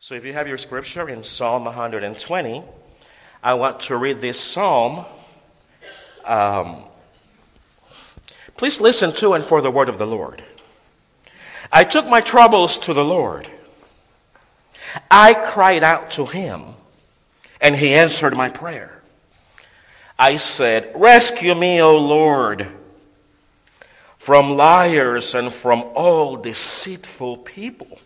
So if you have your scripture in Psalm 120, I want to read this psalm. Um, please listen to and for the word of the Lord. I took my troubles to the Lord. I cried out to him, and he answered my prayer. I said, Rescue me, O Lord, from liars and from all deceitful people.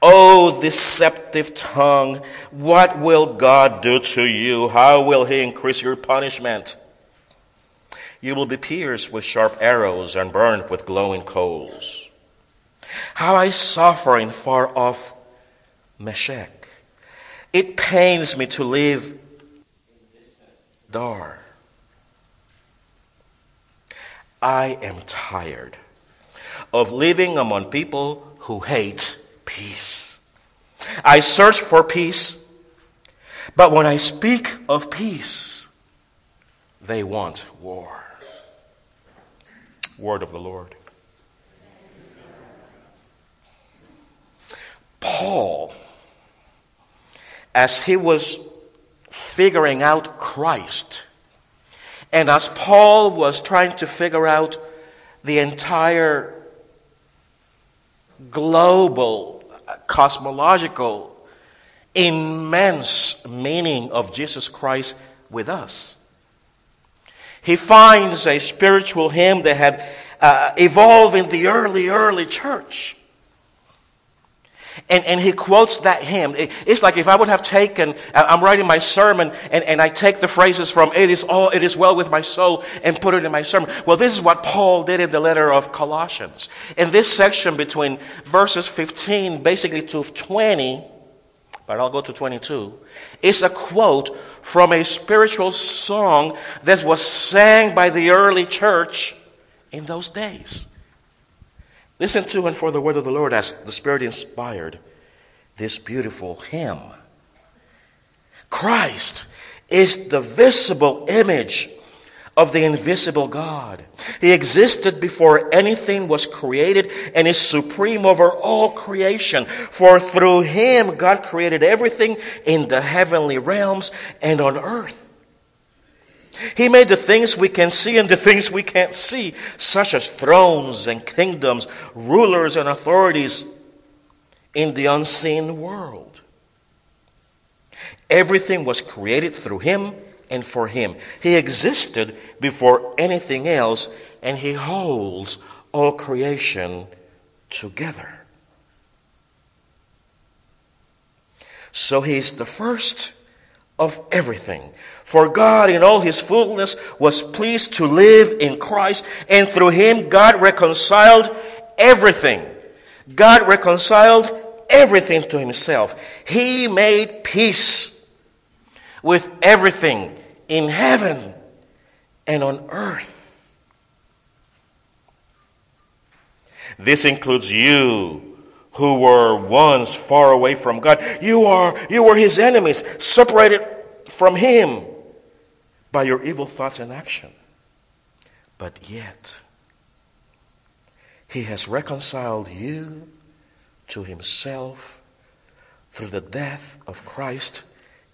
O deceptive tongue, what will God do to you? How will he increase your punishment? You will be pierced with sharp arrows and burned with glowing coals. How I suffer in far off Meshech. It pains me to live Kedar. I am tired of living among people who hate peace. I search for peace, but when I speak of peace, they want war. Word of the Lord. Paul, as he was figuring out Christ, and as Paul was trying to figure out the entire global cosmological, immense meaning of Jesus Christ with us. He finds a spiritual hymn that had uh, evolved in the early, early church. And, and he quotes that hymn. It's like if I would have taken, I'm writing my sermon and, and I take the phrases from it is all, it is well with my soul and put it in my sermon. Well, this is what Paul did in the letter of Colossians. In this section between verses 15 basically to 20, but I'll go to 22, is a quote from a spiritual song that was sang by the early church in those days. Listen to and for the word of the Lord as the Spirit inspired this beautiful hymn. Christ is the visible image of the invisible God. He existed before anything was created and is supreme over all creation. For through him, God created everything in the heavenly realms and on earth. He made the things we can see and the things we can't see, such as thrones and kingdoms, rulers and authorities in the unseen world. Everything was created through him and for him. He existed before anything else, and he holds all creation together. So he is the first of everything. For God, in all his fullness, was pleased to live in Christ, and through him, God reconciled everything. God reconciled everything to himself. He made peace with everything in heaven and on earth. This includes you who were once far away from God. You are, you were his enemies, separated from him by your evil thoughts and action. But yet, he has reconciled you to himself through the death of Christ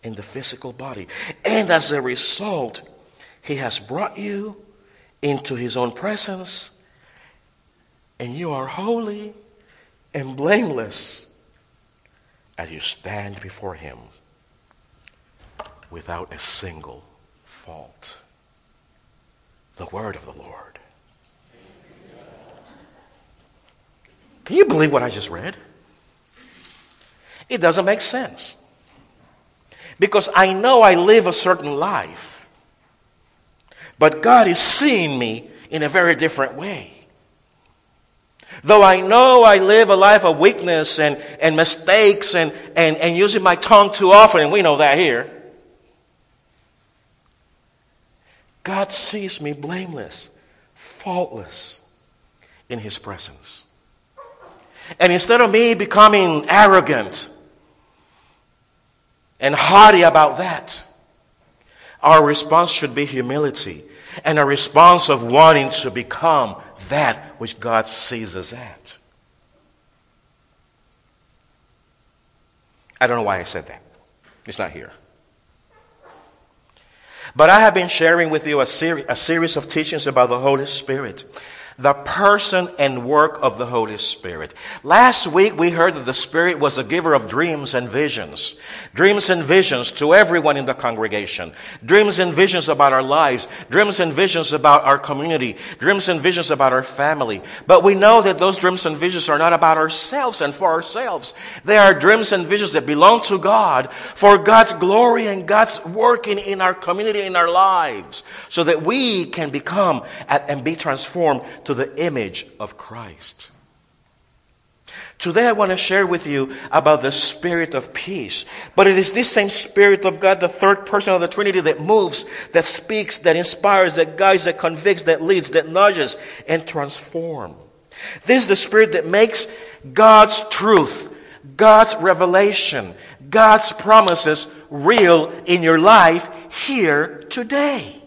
in the physical body. And as a result, he has brought you into his own presence, and you are holy and blameless as you stand before Him without a single fault. The word of the Lord. Can you believe what I just read? It doesn't make sense. Because I know I live a certain life, but God is seeing me in a very different way. Though I know I live a life of weakness and, and mistakes and, and, and using my tongue too often, and we know that here, God sees me blameless, faultless in His presence. And instead of me becoming arrogant and haughty about that, our response should be humility and a response of wanting to become that which God sees us at. I don't know why I said that. It's not here. But I have been sharing with you a, a series of teachings about the Holy Spirit the person and work of the Holy Spirit. Last week we heard that the Spirit was a giver of dreams and visions. Dreams and visions to everyone in the congregation. Dreams and visions about our lives. Dreams and visions about our community. Dreams and visions about our family. But we know that those dreams and visions are not about ourselves and for ourselves. They are dreams and visions that belong to God for God's glory and God's working in our community, in our lives, so that we can become and be transformed to the image of Christ. Today I want to share with you about the spirit of peace. But it is this same spirit of God, the third person of the Trinity that moves, that speaks, that inspires, that guides, that convicts, that leads, that nudges and transforms. This is the spirit that makes God's truth, God's revelation, God's promises real in your life here today.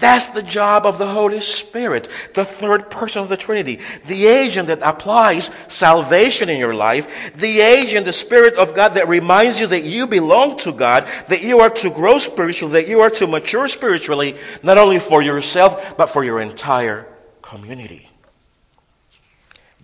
That's the job of the Holy Spirit, the third person of the Trinity, the agent that applies salvation in your life, the agent, the Spirit of God that reminds you that you belong to God, that you are to grow spiritually, that you are to mature spiritually, not only for yourself, but for your entire community.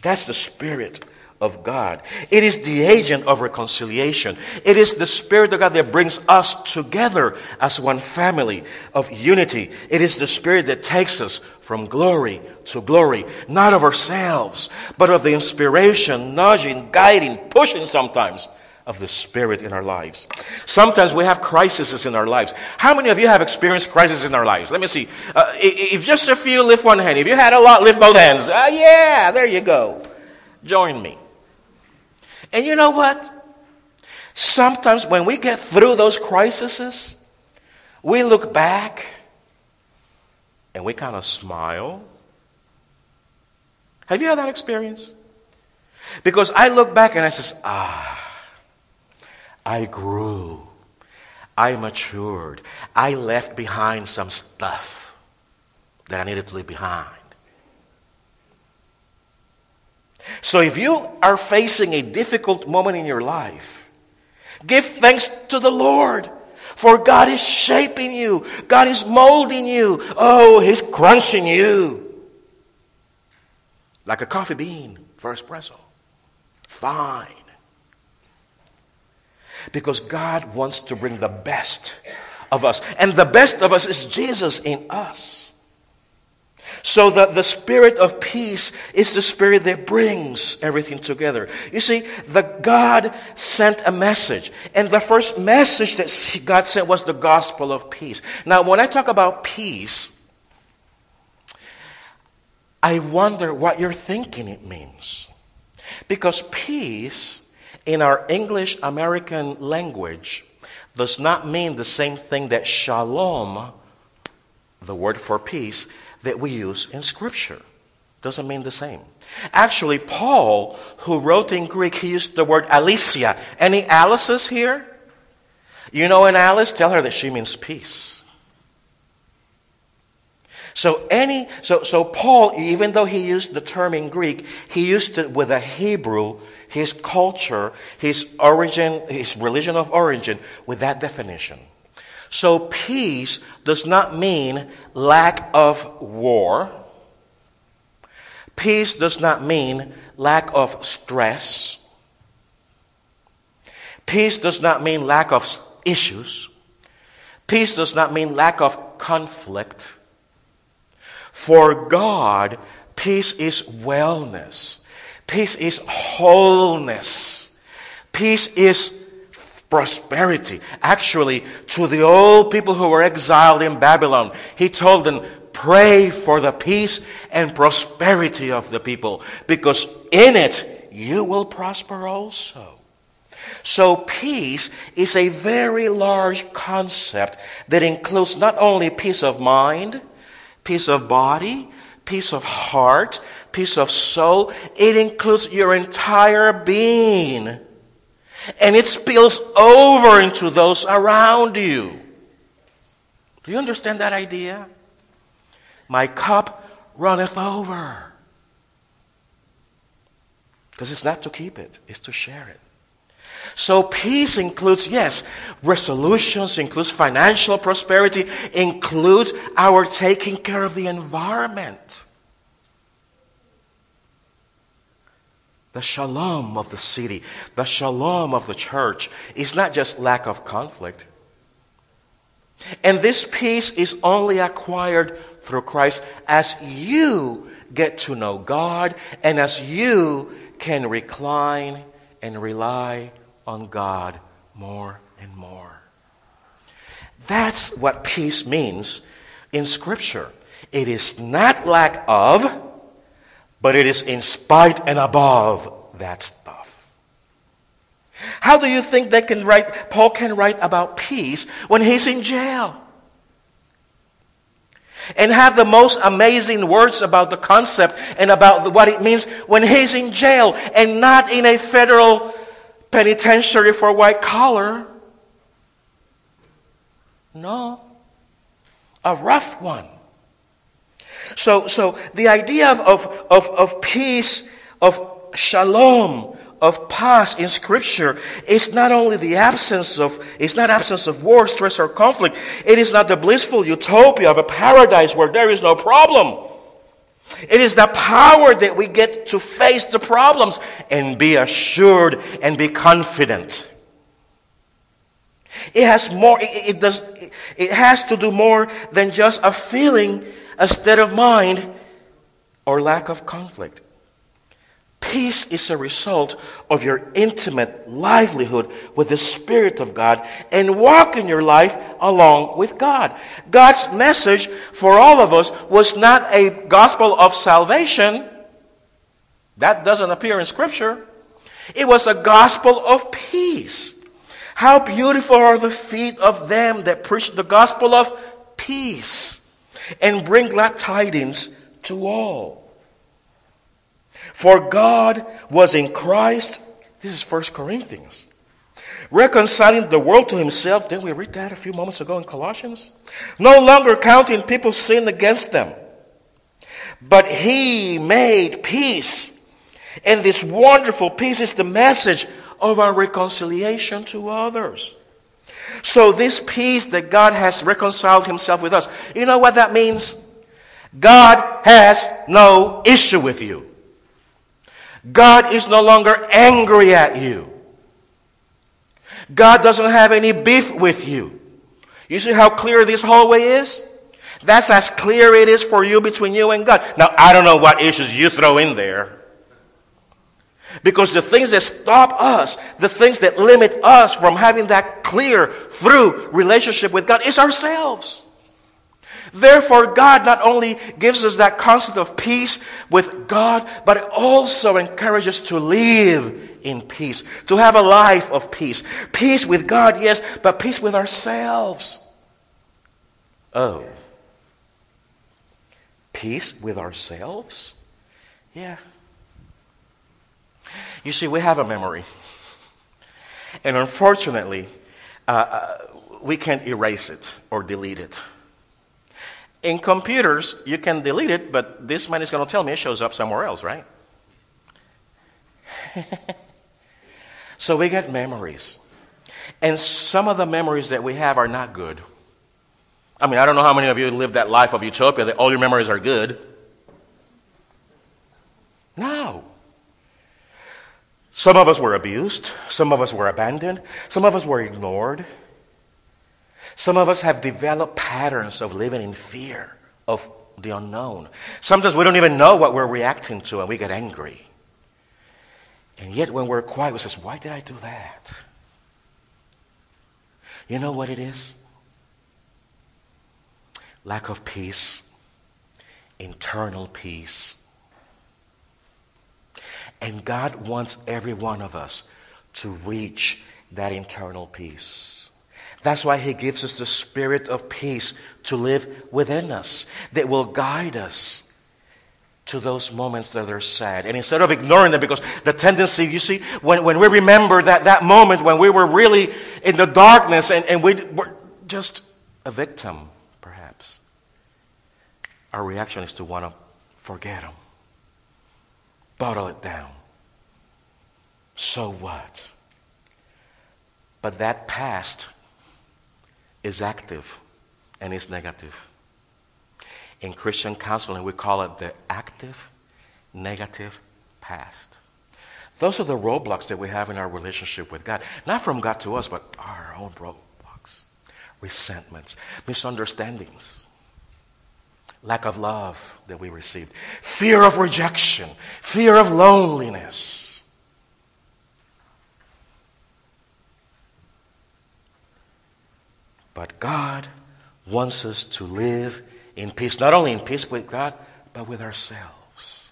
That's the Spirit of God. It is the agent of reconciliation. It is the Spirit of God that brings us together as one family of unity. It is the Spirit that takes us from glory to glory, not of ourselves, but of the inspiration, nudging, guiding, pushing sometimes of the Spirit in our lives. Sometimes we have crises in our lives. How many of you have experienced crises in our lives? Let me see. Uh, if just a few, lift one hand. If you had a lot, lift both hands. Uh, yeah, there you go. Join me. And you know what? Sometimes when we get through those crises, we look back and we kind of smile. Have you had that experience? Because I look back and I says, ah, I grew. I matured. I left behind some stuff that I needed to leave behind. So if you are facing a difficult moment in your life, give thanks to the Lord. For God is shaping you. God is molding you. Oh, He's crunching you. Like a coffee bean for espresso. Fine. Because God wants to bring the best of us. And the best of us is Jesus in us. So that the spirit of peace is the spirit that brings everything together. You see, the God sent a message. And the first message that God sent was the gospel of peace. Now, when I talk about peace, I wonder what you're thinking it means. Because peace in our English American language does not mean the same thing that shalom, the word for peace, that we use in Scripture. Doesn't mean the same. Actually, Paul, who wrote in Greek, he used the word Alicia. Any Alice's here? You know an Alice? Tell her that she means peace. So any so so Paul, even though he used the term in Greek, he used it with a Hebrew, his culture, his origin, his religion of origin, with that definition. So peace does not mean lack of war. Peace does not mean lack of stress. Peace does not mean lack of issues. Peace does not mean lack of conflict. For God, peace is wellness. Peace is wholeness. Peace is prosperity. Actually, to the old people who were exiled in Babylon, he told them, pray for the peace and prosperity of the people, because in it you will prosper also. So peace is a very large concept that includes not only peace of mind, peace of body, peace of heart, peace of soul, it includes your entire being and it spills over into those around you. Do you understand that idea? My cup runneth over. Because it's not to keep it, it's to share it. So peace includes, yes, resolutions, includes financial prosperity, includes our taking care of the environment. The shalom of the city, the shalom of the church is not just lack of conflict. And this peace is only acquired through Christ as you get to know God and as you can recline and rely on God more and more. That's what peace means in Scripture. It is not lack of, but it is in spite and above that stuff. How do you think they can write, Paul can write about peace when he's in jail? And have the most amazing words about the concept and about what it means when he's in jail and not in a federal penitentiary for white collar. No. A rough one. So, so the idea of, of, of, of peace, of shalom, of paz in scripture is not only the absence of it's not absence of war stress or conflict it is not the blissful utopia of a paradise where there is no problem it is the power that we get to face the problems and be assured and be confident. It has more, it, it, does, it has to do more than just a feeling, a state of mind, or lack of conflict. Peace is a result of your intimate livelihood with the Spirit of God and walk in your life along with God. God's message for all of us was not a gospel of salvation. That doesn't appear in Scripture. It was a gospel of peace. How beautiful are the feet of them that preach the gospel of peace and bring glad tidings to all. For God was in Christ. This is 1 Corinthians. Reconciling the world to himself. Didn't we read that a few moments ago in Colossians? No longer counting people's sin against them. But he made peace. And this wonderful peace is the message of our reconciliation to others. So, this peace that God has reconciled himself with us, you know what that means? God has no issue with you. God is no longer angry at you. God doesn't have any beef with you. You see how clear this hallway is? That's as clear it is for you between you and God. Now, I don't know what issues you throw in there. Because the things that stop us, the things that limit us from having that clear through relationship with God is ourselves. Therefore, God not only gives us that constant of peace with God, but it also encourages us to live in peace, to have a life of peace. Peace with God, yes, but peace with ourselves. Oh. Peace with ourselves? Yeah. You see, we have a memory. And unfortunately, uh, uh we can't erase it or delete it. In computers, you can delete it, but this man is going to tell me it shows up somewhere else, right? so we get memories. And some of the memories that we have are not good. I mean, I don't know how many of you live that life of utopia that all your memories are good. No. Some of us were abused. Some of us were abandoned. Some of us were ignored. Some of us have developed patterns of living in fear of the unknown. Sometimes we don't even know what we're reacting to and we get angry. And yet, when we're quiet, we say, Why did I do that? You know what it is? Lack of peace, internal peace. And God wants every one of us to reach that internal peace. That's why He gives us the spirit of peace to live within us that will guide us to those moments that are sad. And instead of ignoring them, because the tendency, you see, when, when we remember that, that moment when we were really in the darkness and, and we were just a victim, perhaps, our reaction is to want to forget them, bottle it down. So what? But that past is active and is negative. In Christian counseling, we call it the active negative past. Those are the roadblocks that we have in our relationship with God. Not from God to us, but our own roadblocks. Resentments, misunderstandings, lack of love that we received, fear of rejection, fear of loneliness. But God wants us to live in peace, not only in peace with God, but with ourselves.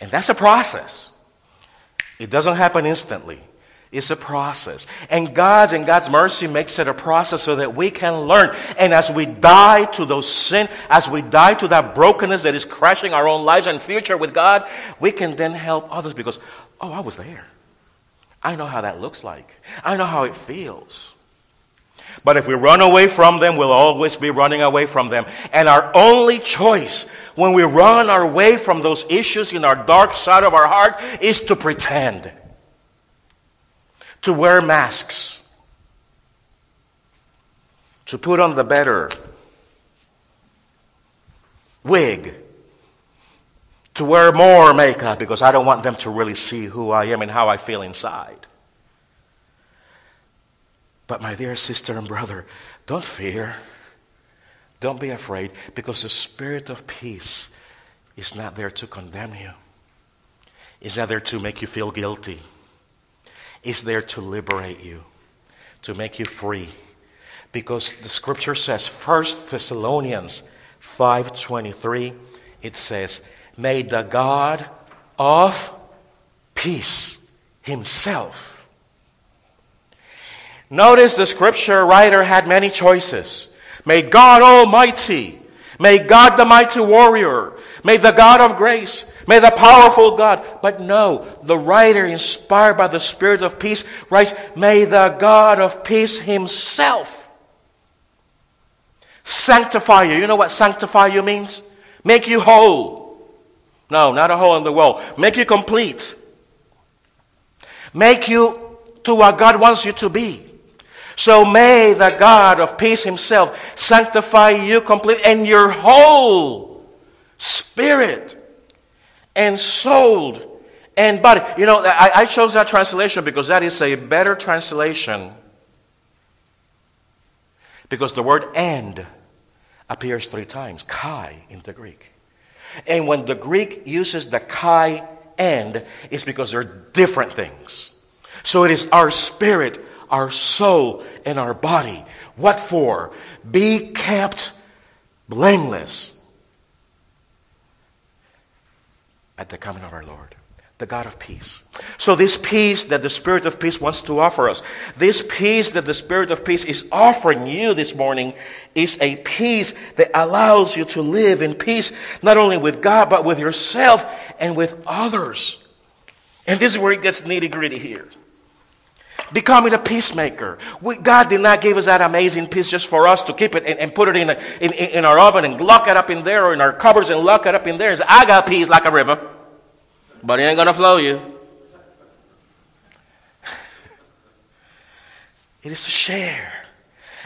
And that's a process. It doesn't happen instantly. It's a process. And God's and God's mercy makes it a process so that we can learn. And as we die to those sin, as we die to that brokenness that is crashing our own lives and future with God, we can then help others because, oh, I was there. I know how that looks like. I know how it feels. But if we run away from them, we'll always be running away from them. And our only choice when we run our way from those issues in our dark side of our heart is to pretend, to wear masks, to put on the better wig, to wear more makeup because I don't want them to really see who I am and how I feel inside. But, my dear sister and brother, don't fear. Don't be afraid because the spirit of peace is not there to condemn you. It's not there to make you feel guilty. It's there to liberate you, to make you free. Because the scripture says, 1 Thessalonians 5.23, it says, May the God of peace himself Notice the scripture writer had many choices. May God Almighty, may God the mighty warrior, may the God of grace, may the powerful God. But no, the writer, inspired by the Spirit of peace, writes, May the God of peace himself sanctify you. You know what sanctify you means? Make you whole. No, not a hole in the wall. Make you complete. Make you to what God wants you to be. So may the God of peace himself sanctify you completely and your whole spirit and sold and body. You know, I, I chose that translation because that is a better translation. Because the word and appears three times, kai in the Greek. And when the Greek uses the kai and, it's because they're different things. So it is our spirit, our soul, and our body. What for? Be kept blameless at the coming of our Lord, the God of peace. So, this peace that the Spirit of peace wants to offer us, this peace that the Spirit of peace is offering you this morning, is a peace that allows you to live in peace, not only with God, but with yourself and with others. And this is where it gets nitty gritty here becoming a peacemaker. We, God did not give us that amazing peace just for us to keep it and, and put it in, a, in, in, our oven and lock it up in there or in our cupboards and lock it up in there say, I got peace like a river, but it ain't going to flow you. It is to share.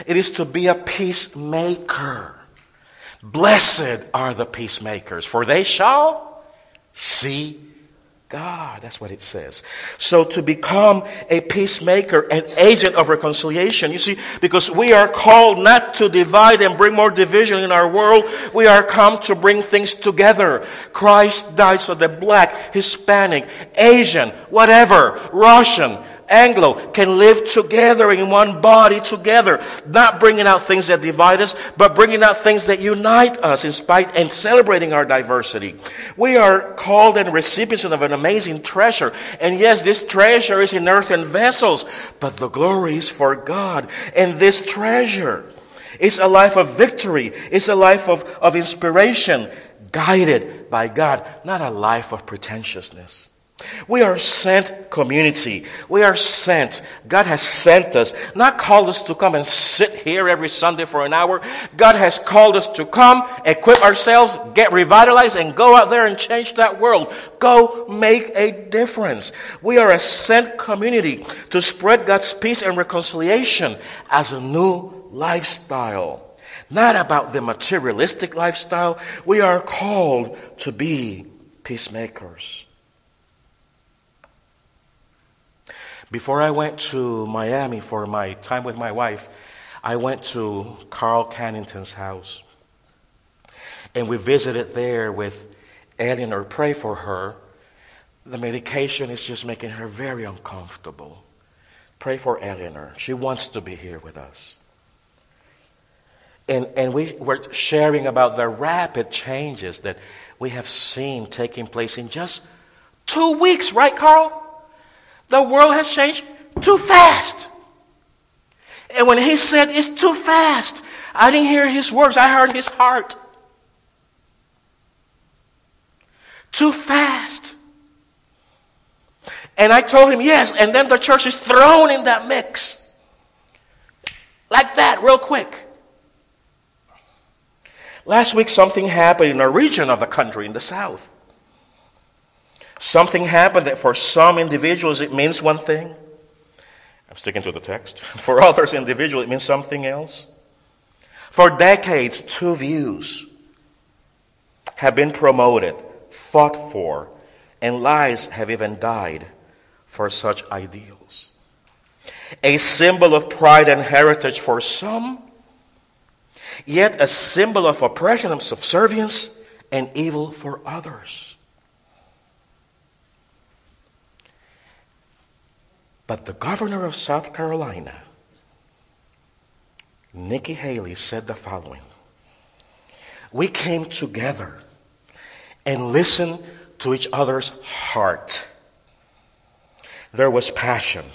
It is to be a peacemaker. Blessed are the peacemakers, for they shall see God. That's what it says. So to become a peacemaker, an agent of reconciliation, you see, because we are called not to divide and bring more division in our world, we are come to bring things together. Christ died so that black, Hispanic, Asian, whatever, Russian, Anglo can live together in one body together, not bringing out things that divide us, but bringing out things that unite us in spite and celebrating our diversity. We are called and recipients of an amazing treasure. And yes, this treasure is in earthen vessels, but the glory is for God. And this treasure is a life of victory. It's a life of, of inspiration, guided by God, not a life of pretentiousness. We are sent community. We are sent. God has sent us, not called us to come and sit here every Sunday for an hour. God has called us to come, equip ourselves, get revitalized, and go out there and change that world. Go make a difference. We are a sent community to spread God's peace and reconciliation as a new lifestyle. Not about the materialistic lifestyle. We are called to be peacemakers. Before I went to Miami for my time with my wife, I went to Carl Cannington's house. And we visited there with Eleanor, pray for her. The medication is just making her very uncomfortable. Pray for Eleanor. She wants to be here with us. And, and we were sharing about the rapid changes that we have seen taking place in just two weeks, right, Carl? The world has changed too fast. And when he said it's too fast, I didn't hear his words, I heard his heart. Too fast. And I told him, yes, and then the church is thrown in that mix. Like that, real quick. Last week, something happened in a region of the country in the south. Something happened that for some individuals it means one thing. I'm sticking to the text. For others, individually, it means something else. For decades, two views have been promoted, fought for, and lives have even died for such ideals. A symbol of pride and heritage for some, yet a symbol of oppression and subservience and evil for others. But the governor of South Carolina, Nikki Haley, said the following We came together and listened to each other's heart. There was passion.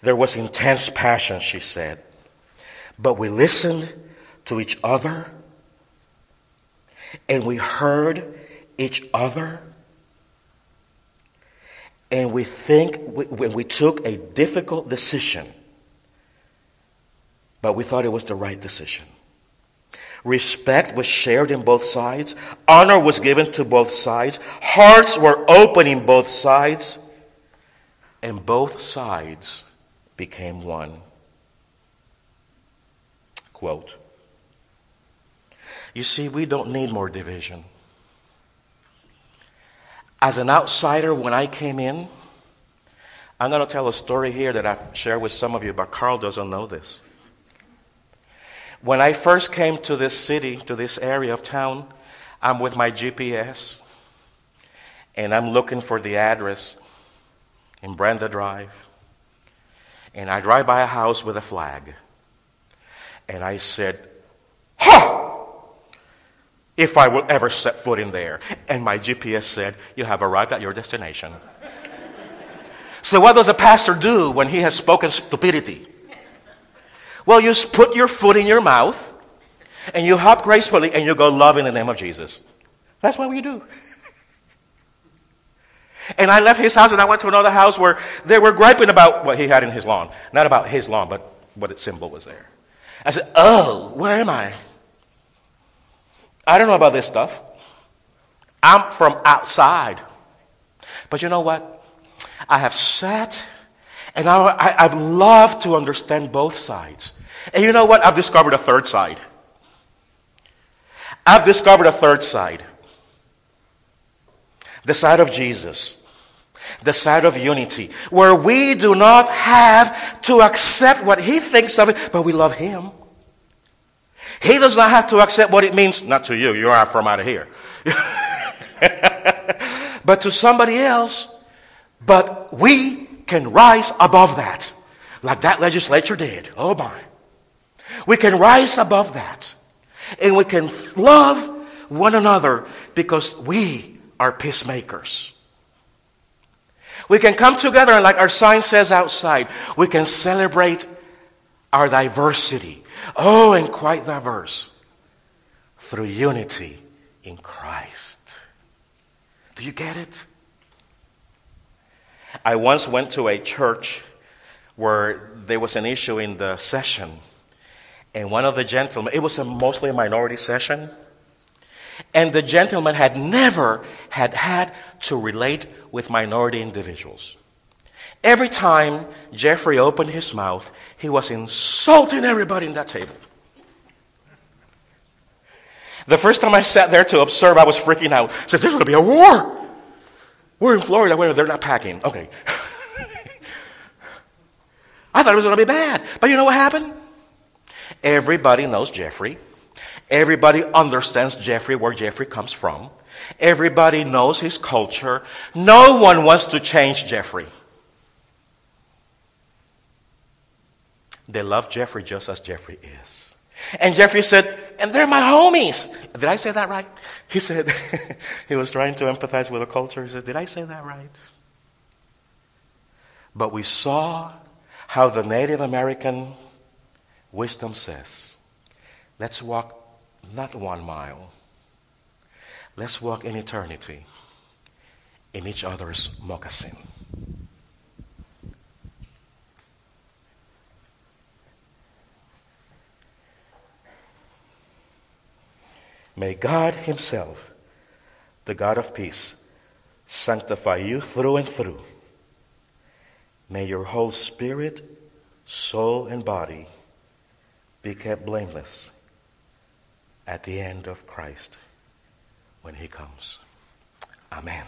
There was intense passion, she said. But we listened to each other and we heard each other and we think when we took a difficult decision, but we thought it was the right decision. Respect was shared in both sides. Honor was given to both sides. Hearts were open in both sides. And both sides became one. Quote You see, we don't need more division. As an outsider, when I came in, I'm going to tell a story here that I've shared with some of you, but Carl doesn't know this. When I first came to this city, to this area of town, I'm with my GPS and I'm looking for the address in Brenda Drive. And I drive by a house with a flag. And I said, Ha! If I will ever set foot in there. And my GPS said, You have arrived at your destination. so, what does a pastor do when he has spoken stupidity? Well, you put your foot in your mouth and you hop gracefully and you go, Love in the name of Jesus. That's what we do. And I left his house and I went to another house where they were griping about what he had in his lawn. Not about his lawn, but what its symbol was there. I said, Oh, where am I? I don't know about this stuff. I'm from outside. But you know what? I have sat and I, have loved to understand both sides. And you know what? I've discovered a third side. I've discovered a third side. The side of Jesus. The side of unity. Where we do not have to accept what he thinks of it, but we love him. He does not have to accept what it means, not to you, you are from out of here, but to somebody else. But we can rise above that, like that legislature did. Oh my. We can rise above that. And we can love one another because we are peacemakers. We can come together and, like our sign says outside, we can celebrate our diversity. Oh, and quite diverse through unity in Christ. Do you get it? I once went to a church where there was an issue in the session, and one of the gentlemen, it was a mostly a minority session, and the gentleman had never had had to relate with minority individuals. Every time Jeffrey opened his mouth, he was insulting everybody in that table. The first time I sat there to observe, I was freaking out. I said, There's going to be a war. We're in Florida. They're not packing. Okay. I thought it was going to be bad. But you know what happened? Everybody knows Jeffrey. Everybody understands Jeffrey, where Jeffrey comes from. Everybody knows his culture. No one wants to change Jeffrey. They love Jeffrey just as Jeffrey is. And Jeffrey said, and they're my homies. Did I say that right? He said, he was trying to empathize with the culture. He said, Did I say that right? But we saw how the Native American wisdom says, let's walk not one mile, let's walk in eternity in each other's moccasin. May God Himself, the God of peace, sanctify you through and through. May your whole spirit, soul, and body be kept blameless at the end of Christ when He comes. Amen.